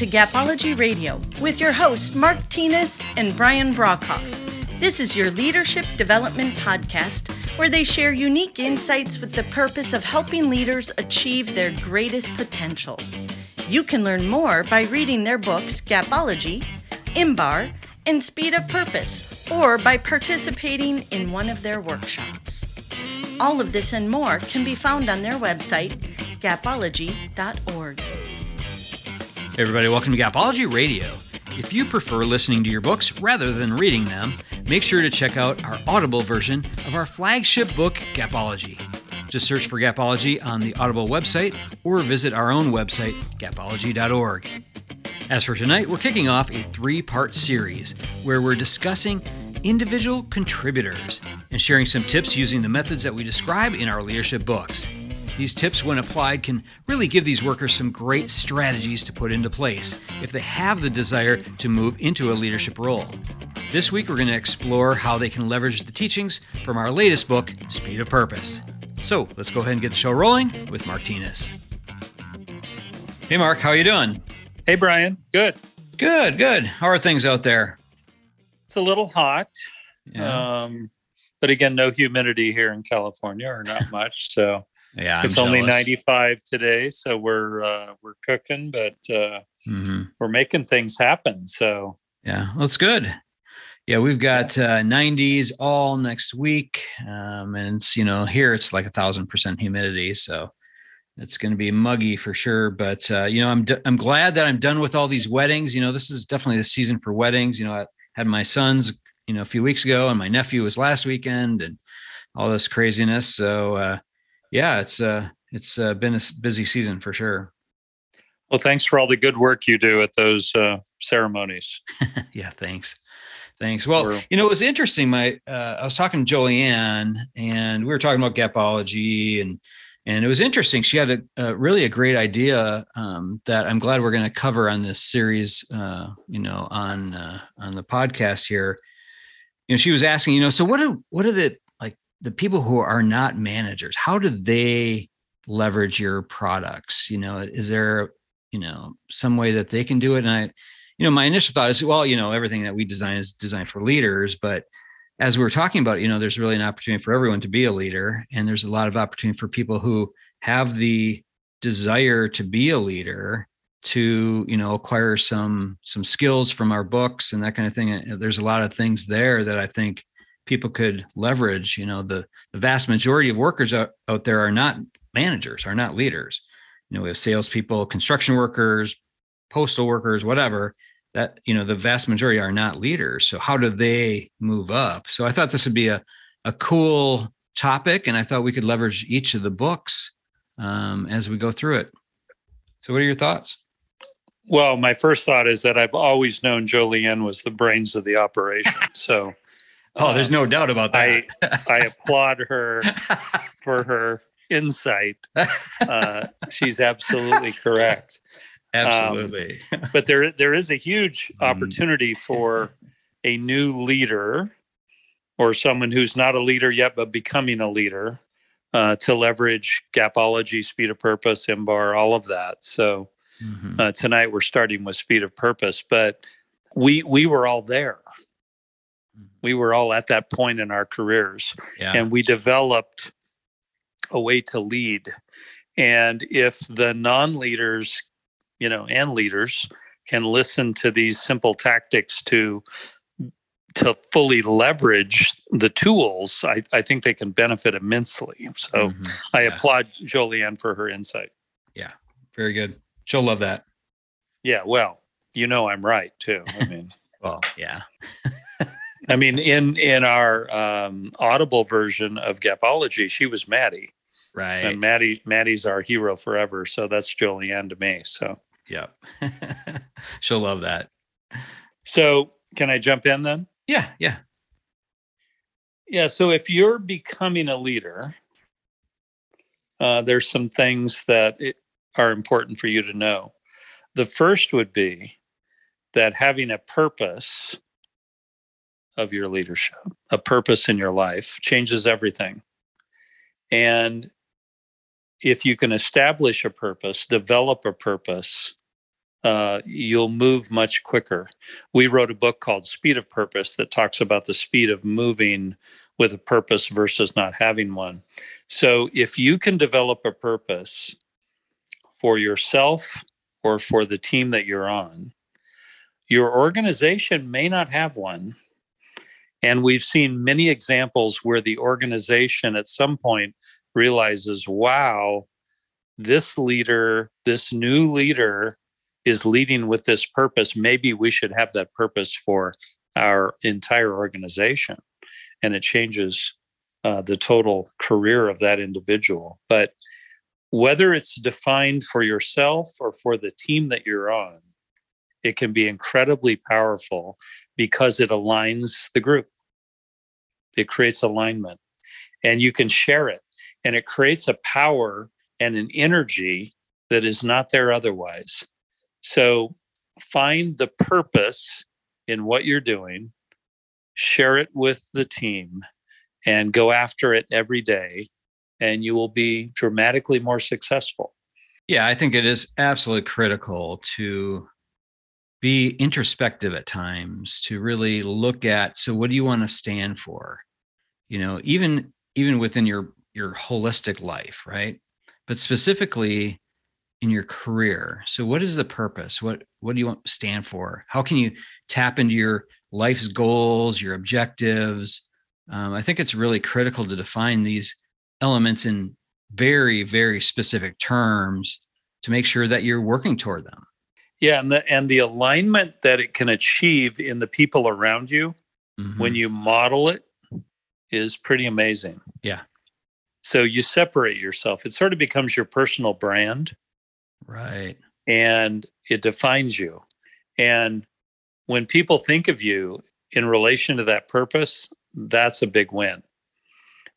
to Gapology Radio with your hosts Mark Tinas and Brian Brockhoff. This is your leadership development podcast where they share unique insights with the purpose of helping leaders achieve their greatest potential. You can learn more by reading their books Gapology, IMBAR, and Speed of Purpose, or by participating in one of their workshops. All of this and more can be found on their website, gapology.org. Everybody, welcome to Gapology Radio. If you prefer listening to your books rather than reading them, make sure to check out our Audible version of our flagship book, Gapology. Just search for Gapology on the Audible website or visit our own website, gapology.org. As for tonight, we're kicking off a three part series where we're discussing individual contributors and sharing some tips using the methods that we describe in our leadership books. These tips, when applied, can really give these workers some great strategies to put into place if they have the desire to move into a leadership role. This week, we're going to explore how they can leverage the teachings from our latest book, Speed of Purpose. So let's go ahead and get the show rolling with Mark Tinas. Hey, Mark, how are you doing? Hey, Brian. Good. Good, good. How are things out there? It's a little hot. Yeah. Um, but again, no humidity here in California, or not much. So yeah, I'm it's jealous. only 95 today, so we're uh, we're cooking, but uh, mm-hmm. we're making things happen. So yeah, it's good. Yeah, we've got uh, 90s all next week, um, and it's you know here it's like a thousand percent humidity, so it's going to be muggy for sure. But uh, you know, I'm d- I'm glad that I'm done with all these weddings. You know, this is definitely the season for weddings. You know, I had my sons you know a few weeks ago, and my nephew was last weekend, and all this craziness. So uh, yeah, it's uh, it's uh, been a busy season for sure. Well, thanks for all the good work you do at those uh, ceremonies. yeah, thanks. Thanks. Well, We're, you know, it was interesting. My uh, I was talking to Jolieanne, and we were talking about gapology, and and it was interesting. She had a, a really a great idea um, that I'm glad we're going to cover on this series. Uh, you know, on uh, on the podcast here. You know, she was asking, you know, so what do what are the the people who are not managers how do they leverage your products? You know is there you know some way that they can do it? And i you know my initial thought is well you know everything that we design is designed for leaders but as we were talking about you know there's really an opportunity for everyone to be a leader and there's a lot of opportunity for people who have the desire to be a leader to you know acquire some some skills from our books and that kind of thing. There's a lot of things there that i think people could leverage you know the, the vast majority of workers out, out there are not managers are not leaders. You know we have salespeople construction workers postal workers whatever that you know the vast majority are not leaders. So how do they move up? So i thought this would be a, a cool topic and i thought we could leverage each of the books um, as we go through it. So what are your thoughts? Well my first thought is that i've always known jolieanne was the brains of the operation so Oh, there's no doubt about that. I, I applaud her for her insight. Uh, she's absolutely correct. Absolutely. Um, but there, there is a huge mm. opportunity for a new leader or someone who's not a leader yet, but becoming a leader uh, to leverage gapology, speed of purpose, IMBAR, all of that. So mm-hmm. uh, tonight we're starting with speed of purpose, but we we were all there we were all at that point in our careers. Yeah. and we developed a way to lead. And if the non-leaders you know and leaders can listen to these simple tactics to to fully leverage the tools i, I think they can benefit immensely. So mm-hmm. i yeah. applaud jolieanne for her insight. Yeah. Very good. She'll love that. Yeah well you know i'm right too. I mean well yeah I mean, in in our um, Audible version of Gapology, she was Maddie, right? And Maddie Maddie's our hero forever. So that's Jolieanne to me. So yep, she'll love that. So can I jump in then? Yeah, yeah, yeah. So if you're becoming a leader, uh, there's some things that are important for you to know. The first would be that having a purpose of your leadership, a purpose in your life changes everything. And if you can establish a purpose, develop a purpose, uh, you'll move much quicker. We wrote a book called Speed of Purpose that talks about the speed of moving with a purpose versus not having one. So if you can develop a purpose for yourself or for the team that you're on, your organization may not have one. And we've seen many examples where the organization at some point realizes, wow, this leader, this new leader is leading with this purpose. Maybe we should have that purpose for our entire organization. And it changes uh, the total career of that individual. But whether it's defined for yourself or for the team that you're on, it can be incredibly powerful because it aligns the group. It creates alignment and you can share it. And it creates a power and an energy that is not there otherwise. So find the purpose in what you're doing, share it with the team, and go after it every day, and you will be dramatically more successful. Yeah, I think it is absolutely critical to be introspective at times to really look at so what do you want to stand for you know even even within your your holistic life right but specifically in your career. So what is the purpose? What what do you want to stand for? How can you tap into your life's goals, your objectives? Um, I think it's really critical to define these elements in very, very specific terms to make sure that you're working toward them. Yeah, and the and the alignment that it can achieve in the people around you mm-hmm. when you model it is pretty amazing. Yeah. So you separate yourself. It sort of becomes your personal brand. Right. And it defines you. And when people think of you in relation to that purpose, that's a big win.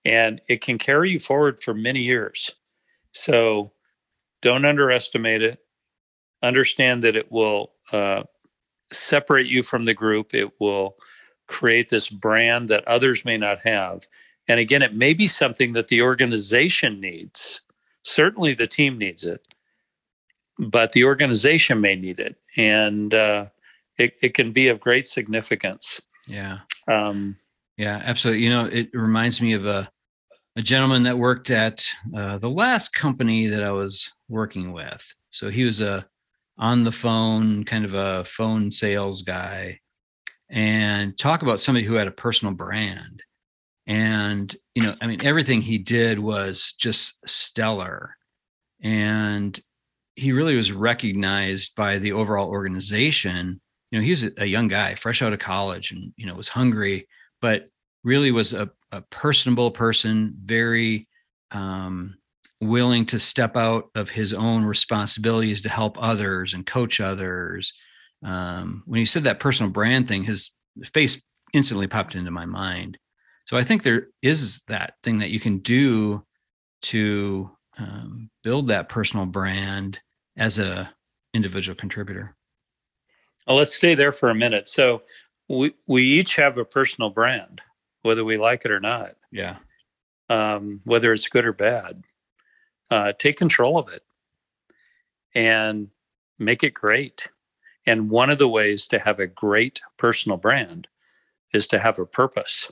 And it can carry you forward for many years. So don't underestimate it. Understand that it will uh, separate you from the group. It will create this brand that others may not have. And again, it may be something that the organization needs. Certainly the team needs it but the organization may need it, and uh, it it can be of great significance. Yeah. Um, yeah, absolutely. You know, it reminds me of a a gentleman that worked at uh, the last company that I was working with. So he was a on the phone kind of a phone sales guy, and talk about somebody who had a personal brand. And you know, I mean, everything he did was just stellar. And he really was recognized by the overall organization. You know, he was a young guy, fresh out of college, and you know was hungry, but really was a, a personable person, very um, willing to step out of his own responsibilities to help others and coach others. Um, when he said that personal brand thing, his face instantly popped into my mind. So I think there is that thing that you can do to um, build that personal brand as a individual contributor. Well let's stay there for a minute. So we we each have a personal brand whether we like it or not. Yeah. Um, whether it's good or bad uh, take control of it and make it great and one of the ways to have a great personal brand is to have a purpose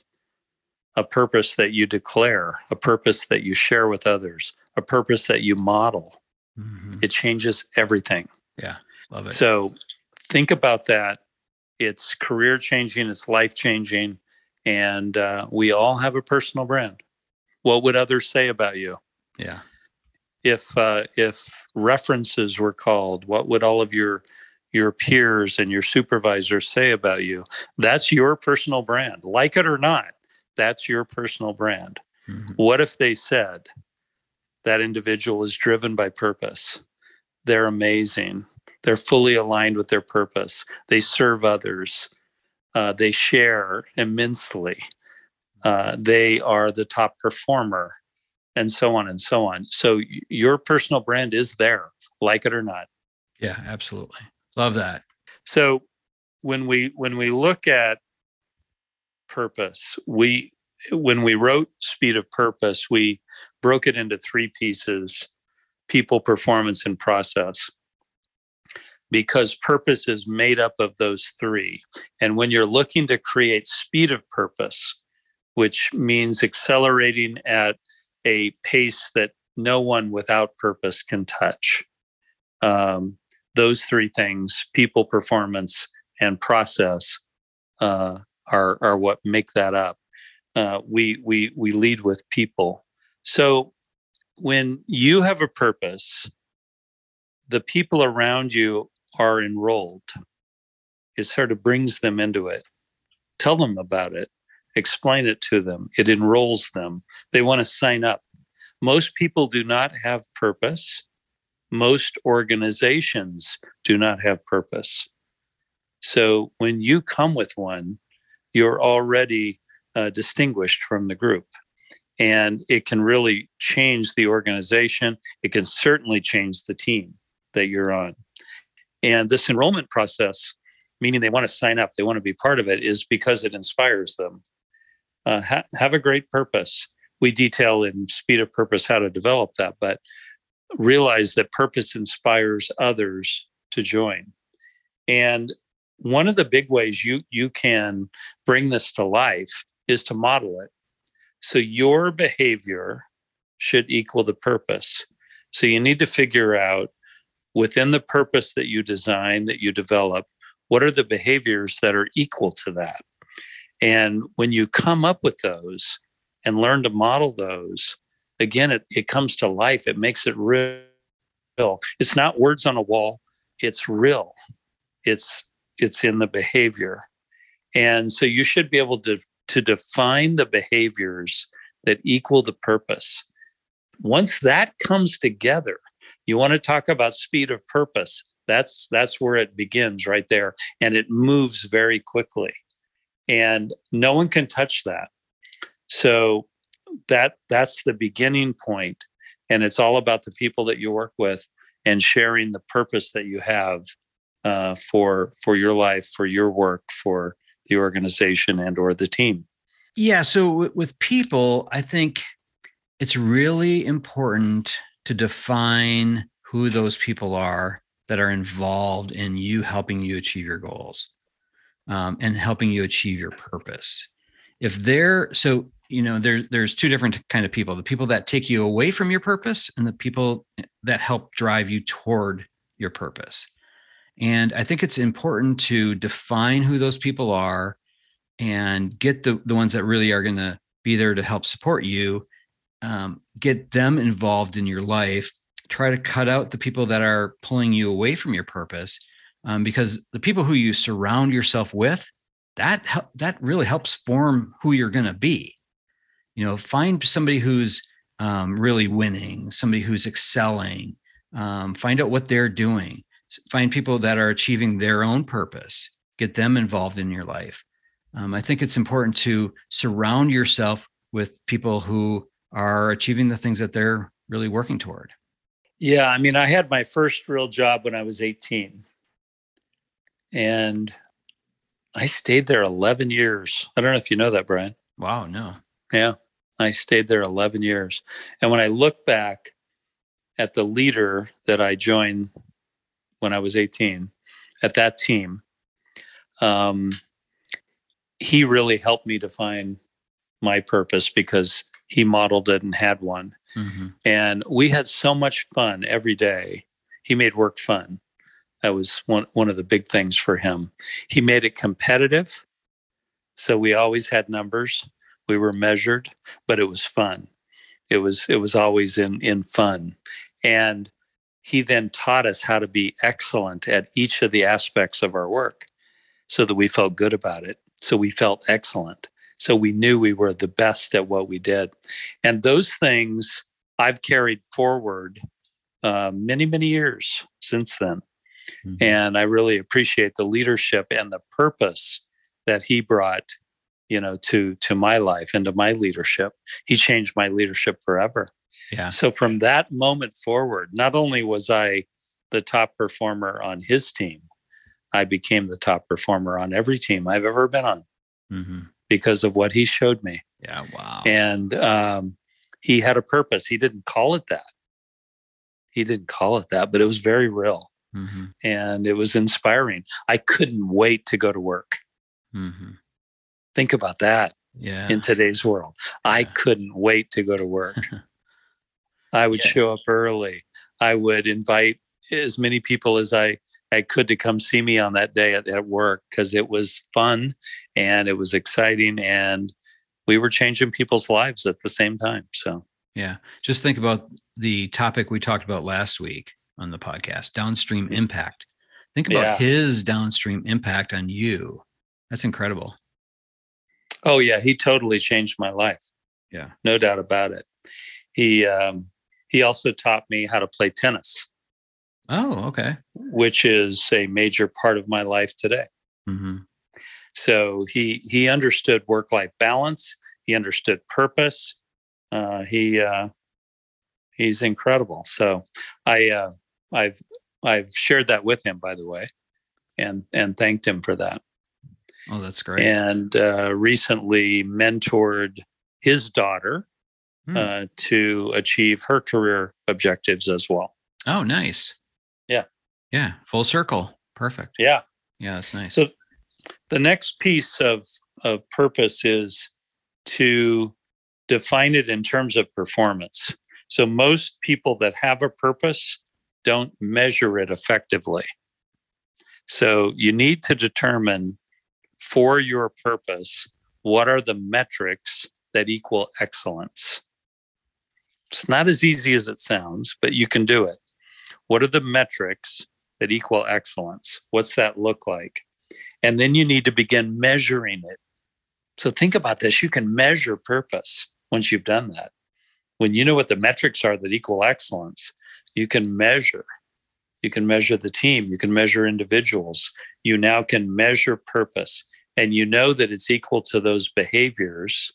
a purpose that you declare a purpose that you share with others a purpose that you model. Mm-hmm. It changes everything. Yeah, love it. So think about that. It's career changing, it's life changing, and uh, we all have a personal brand. What would others say about you? Yeah. If uh, if references were called, what would all of your your peers and your supervisors say about you? That's your personal brand. Like it or not, that's your personal brand. Mm-hmm. What if they said, that individual is driven by purpose. They're amazing. They're fully aligned with their purpose. They serve others. Uh, they share immensely. Uh, they are the top performer, and so on and so on. So your personal brand is there, like it or not. Yeah, absolutely. Love that. So when we when we look at purpose, we when we wrote Speed of Purpose, we broke it into three pieces people, performance, and process. because purpose is made up of those three. And when you're looking to create speed of purpose, which means accelerating at a pace that no one without purpose can touch. Um, those three things people, performance, and process uh, are, are what make that up. Uh, we, we, we lead with people. So when you have a purpose, the people around you are enrolled. It sort of brings them into it. Tell them about it explain it to them. It enrolls them. They want to sign up. Most people do not have purpose. Most organizations do not have purpose. So when you come with one, you're already uh, distinguished from the group. And it can really change the organization. It can certainly change the team that you're on. And this enrollment process, meaning they want to sign up, they want to be part of it, is because it inspires them uh, ha- have a great purpose. We detail in Speed of Purpose how to develop that, but realize that purpose inspires others to join. And one of the big ways you you can bring this to life is to model it. So your behavior should equal the purpose. So you need to figure out within the purpose that you design, that you develop, what are the behaviors that are equal to that? And when you come up with those and learn to model those, again, it, it comes to life. It makes it real. It's not words on a wall, it's real. It's it's in the behavior. And so you should be able to, to define the behaviors that equal the purpose. Once that comes together, you want to talk about speed of purpose. That's that's where it begins right there. And it moves very quickly and no one can touch that. So that that's the beginning point and it's all about the people that you work with and sharing the purpose that you have uh, for for your life for your work for the organization and or the team. Yeah so w- with people i think it's really important to define who those people are that are involved in you helping you achieve your goals um, and helping you achieve your purpose. If they're so, you know, there's there's two different kind of people: the people that take you away from your purpose, and the people that help drive you toward your purpose. And I think it's important to define who those people are and get the, the ones that really are going to be there to help support you, um, get them involved in your life. Try to cut out the people that are pulling you away from your purpose um, because the people who you surround yourself with that that really helps form who you're going to be. You know find somebody who's um, really winning somebody who's excelling um, find out what they're doing find people that are achieving their own purpose get them involved in your life. Um, i think it's important to surround yourself with people who are achieving the things that they're really working toward. Yeah i mean i had my first real job when i was 18 and I stayed there 11 years. I don't know if you know that, Brian. Wow, no. Yeah, I stayed there 11 years. And when I look back at the leader that I joined when I was 18, at that team, um, he really helped me define my purpose because he modeled it and had one. Mm-hmm. And we had so much fun every day. He made work fun. That was one, one of the big things for him. He made it competitive. So we always had numbers. We were measured, but it was fun. It was it was always in in fun. And he then taught us how to be excellent at each of the aspects of our work so that we felt good about it. So we felt excellent. So we knew we were the best at what we did. And those things I've carried forward uh, many, many years since then. Mm-hmm. And I really appreciate the leadership and the purpose that he brought, you know, to to my life and to my leadership. He changed my leadership forever. Yeah. So from that moment forward, not only was I the top performer on his team, I became the top performer on every team I've ever been on mm-hmm. because of what he showed me. Yeah. Wow. And um, he had a purpose. He didn't call it that. He didn't call it that, but it was very real mm-hmm. and it was inspiring. I couldn't wait to go to work. Mm-hmm. Think about that. Yeah. In today's world, yeah. I couldn't wait to go to work. I would yeah. show up early. I would invite as many people as I, I could to come see me on that day at, at work because it was fun and it was exciting and we were changing people's lives at the same time. So, yeah, just think about the topic we talked about last week on the podcast downstream mm-hmm. impact. Think about yeah. his downstream impact on you. That's incredible. Oh, yeah. He totally changed my life. Yeah. No doubt about it. He, um, he also taught me how to play tennis. Oh, okay. Which is a major part of my life today. Mm-hmm. So he he understood work life balance. He understood purpose. Uh, he uh, he's incredible. So I uh, I've I've shared that with him, by the way, and and thanked him for that. Oh, that's great. And uh, recently mentored his daughter hmm. uh, to achieve her career objectives as well. Oh, nice. Yeah. Yeah. Full circle. Perfect. Yeah. Yeah, that's nice. So the next piece of of purpose is to define it in terms of performance. So most people that have a purpose don't measure it effectively. So you need to determine for your purpose what are the metrics that equal excellence. It's not as easy as it sounds, but you can do it. What are the metrics that equal excellence? What's that look like? And then you need to begin measuring it. So think about this you can measure purpose once you've done that. When you know what the metrics are that equal excellence, you can measure. You can measure the team, you can measure individuals. You now can measure purpose, and you know that it's equal to those behaviors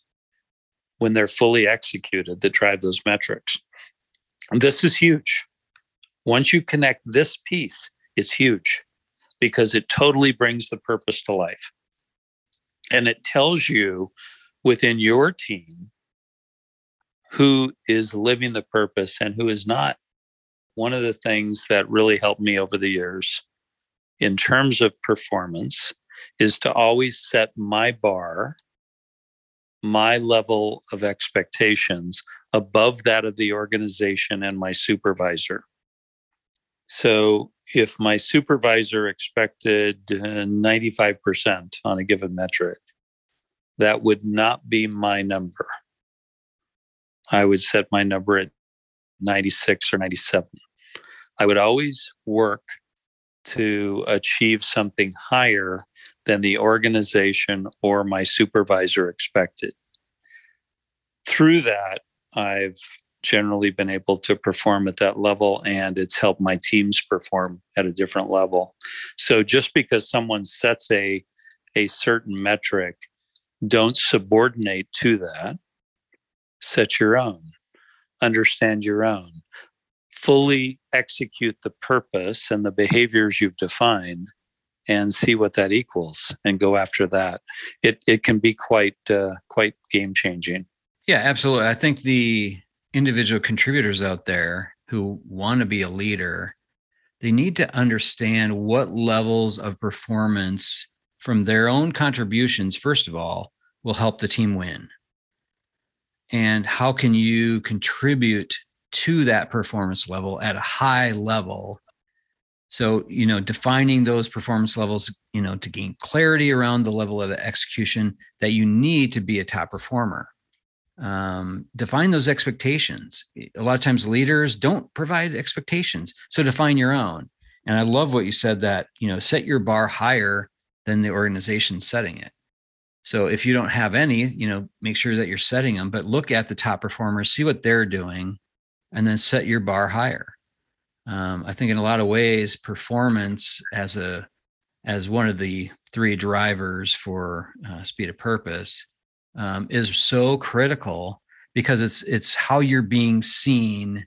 when they're fully executed that drive those metrics. And this is huge. Once you connect this piece, it's huge because it totally brings the purpose to life. And it tells you within your team who is living the purpose and who is not. One of the things that really helped me over the years in terms of performance is to always set my bar, my level of expectations above that of the organization and my supervisor. So if my supervisor expected uh, 95% on a given metric, that would not be my number. I would set my number at 96 or 97. I would always work to achieve something higher than the organization or my supervisor expected. Through that, I've generally been able to perform at that level and it's helped my teams perform at a different level. So just because someone sets a a certain metric don't subordinate to that. Set your own. Understand your own fully execute the purpose and the behaviors you've defined and see what that equals and go after that it it can be quite uh, quite game changing yeah absolutely i think the individual contributors out there who want to be a leader, they need to understand what levels of performance from their own contributions, first of all, will help the team win. And how can you contribute to that performance level at a high level? So, you know, defining those performance levels, you know, to gain clarity around the level of execution that you need to be a top performer um, define those expectations. A lot of times leaders don't provide expectations. So define your own. And I love what you said that, you know, set your bar higher than the organization setting it. So if you don't have any, you know, make sure that you're setting them, but look at the top performers, see what they're doing, and then set your bar higher. Um, I think in a lot of ways, performance as a as one of the three drivers for uh, speed of purpose um, is so critical because it's it's how you're being seen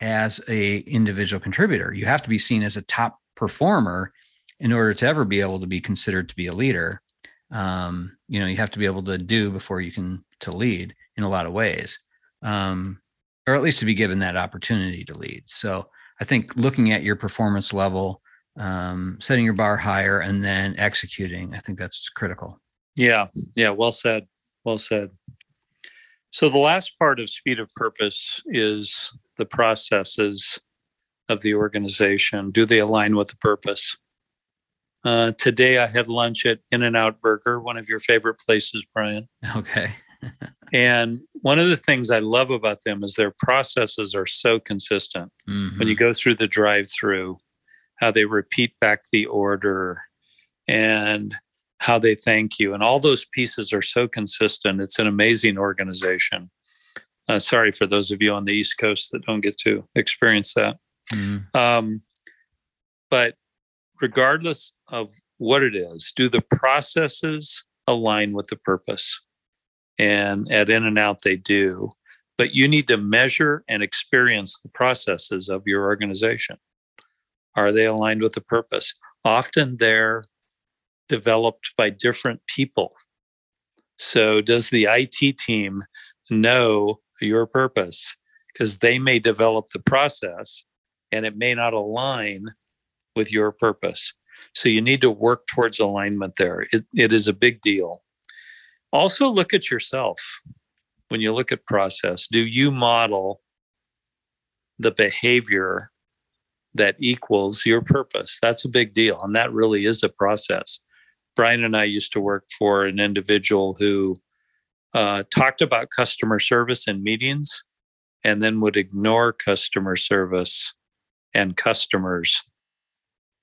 as a individual contributor. You have to be seen as a top performer in order to ever be able to be considered to be a leader. Um, you know, you have to be able to do before you can to lead in a lot of ways, um, or at least to be given that opportunity to lead. So I think looking at your performance level, um, setting your bar higher, and then executing. I think that's critical. Yeah, yeah, well said. Well said. So the last part of speed of purpose is the processes of the organization. Do they align with the purpose? Uh, today I had lunch at In and Out Burger, one of your favorite places, Brian. Okay. And one of the things I love about them is their processes are so consistent. Mm-hmm. When you go through the drive through, how they repeat back the order and how they thank you. And all those pieces are so consistent. It's an amazing organization. Uh, sorry for those of you on the East Coast that don't get to experience that. Mm-hmm. Um, but regardless of what it is, do the processes align with the purpose? And at In and Out, they do. But you need to measure and experience the processes of your organization. Are they aligned with the purpose? Often they're developed by different people. So, does the IT team know your purpose? Because they may develop the process and it may not align with your purpose. So, you need to work towards alignment there. It, it is a big deal. Also, look at yourself when you look at process. Do you model the behavior that equals your purpose? That's a big deal. And that really is a process. Brian and I used to work for an individual who uh, talked about customer service in meetings and then would ignore customer service and customers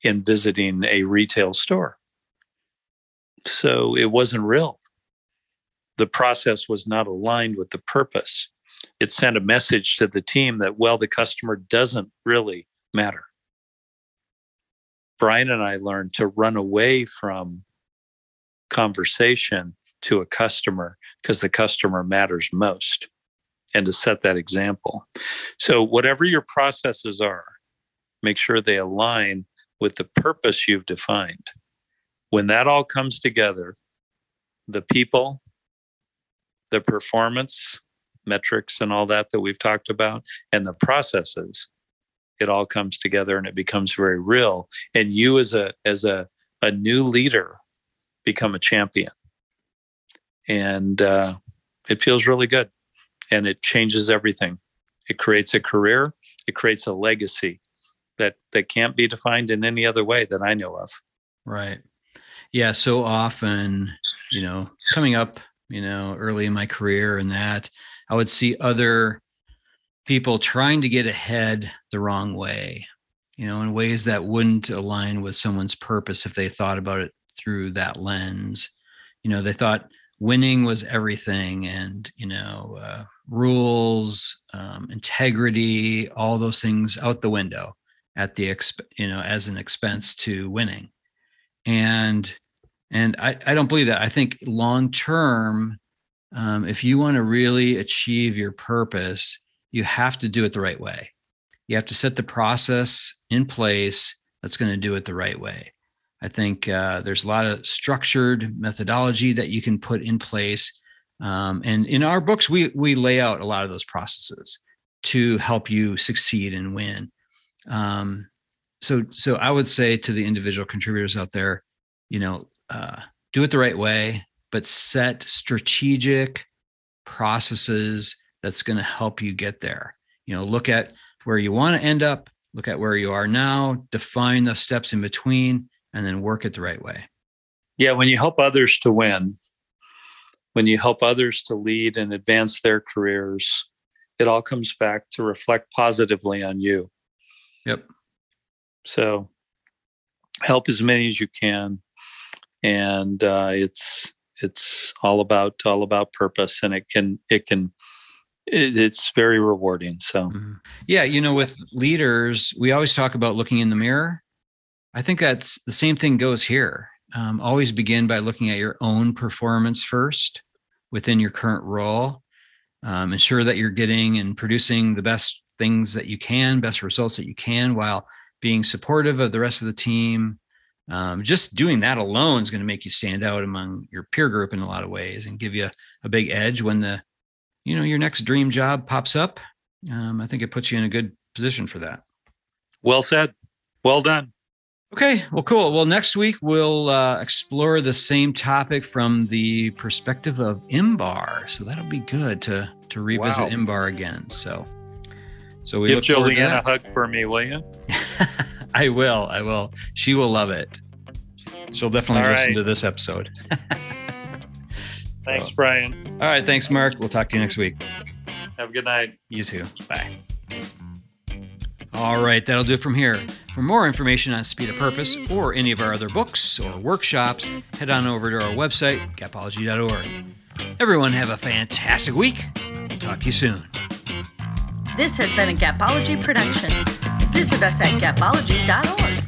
in visiting a retail store. So it wasn't real. The process was not aligned with the purpose. It sent a message to the team that, well, the customer doesn't really matter. Brian and I learned to run away from conversation to a customer because the customer matters most and to set that example. So, whatever your processes are, make sure they align with the purpose you've defined. When that all comes together, the people, the performance metrics, and all that that we've talked about, and the processes, it all comes together and it becomes very real. And you, as a as a a new leader become a champion. And uh, it feels really good. And it changes everything. It creates a career, it creates a legacy that, that can't be defined in any other way that I know of. Right. Yeah. So often, you know, coming up, you know, early in my career and that, I would see other people trying to get ahead the wrong way, you know, in ways that wouldn't align with someone's purpose if they thought about it through that lens. You know, they thought winning was everything and, you know, uh, rules, um, integrity, all those things out the window at the, exp- you know, as an expense to winning. And, and I, I don't believe that. I think long term, um, if you want to really achieve your purpose, you have to do it the right way. You have to set the process in place that's going to do it the right way. I think uh, there's a lot of structured methodology that you can put in place. Um, and in our books, we we lay out a lot of those processes to help you succeed and win. Um, so so I would say to the individual contributors out there, you know, uh, do it the right way, but set strategic processes that's going to help you get there. You know, look at where you want to end up, look at where you are now, define the steps in between, and then work it the right way. Yeah, when you help others to win, when you help others to lead and advance their careers, it all comes back to reflect positively on you. Yep. So help as many as you can. And uh, it's it's all about all about purpose and it can it can it, it's very rewarding so mm-hmm. yeah you know with leaders we always talk about looking in the mirror I think that's the same thing goes here. Um, always begin by looking at your own performance first within your current role. Um, ensure that you're getting and producing the best things that you can, best results that you can, while being supportive of the rest of the team. Um, just doing that alone is going to make you stand out among your peer group in a lot of ways and give you a big edge when the, you know, your next dream job pops up. Um, I think it puts you in a good position for that. Well said. Well done. Okay, well, cool. Well, next week we'll uh, explore the same topic from the perspective of IMBAR. So that'll be good to to revisit wow. IMBAR again. So, so we give Jolieanne a hug for me, will you? I will. I will. She will love it. She'll definitely All listen right. to this episode. thanks, Brian. All right. Thanks, Mark. We'll talk to you next week. Have a good night. You too. Bye. All right, that'll do it from here. For more information on Speed of Purpose or any of our other books or workshops, head on over to our website, gapology.org. Everyone have a fantastic week. We'll talk to you soon. This has been a Gapology production. Visit us at gapology.org.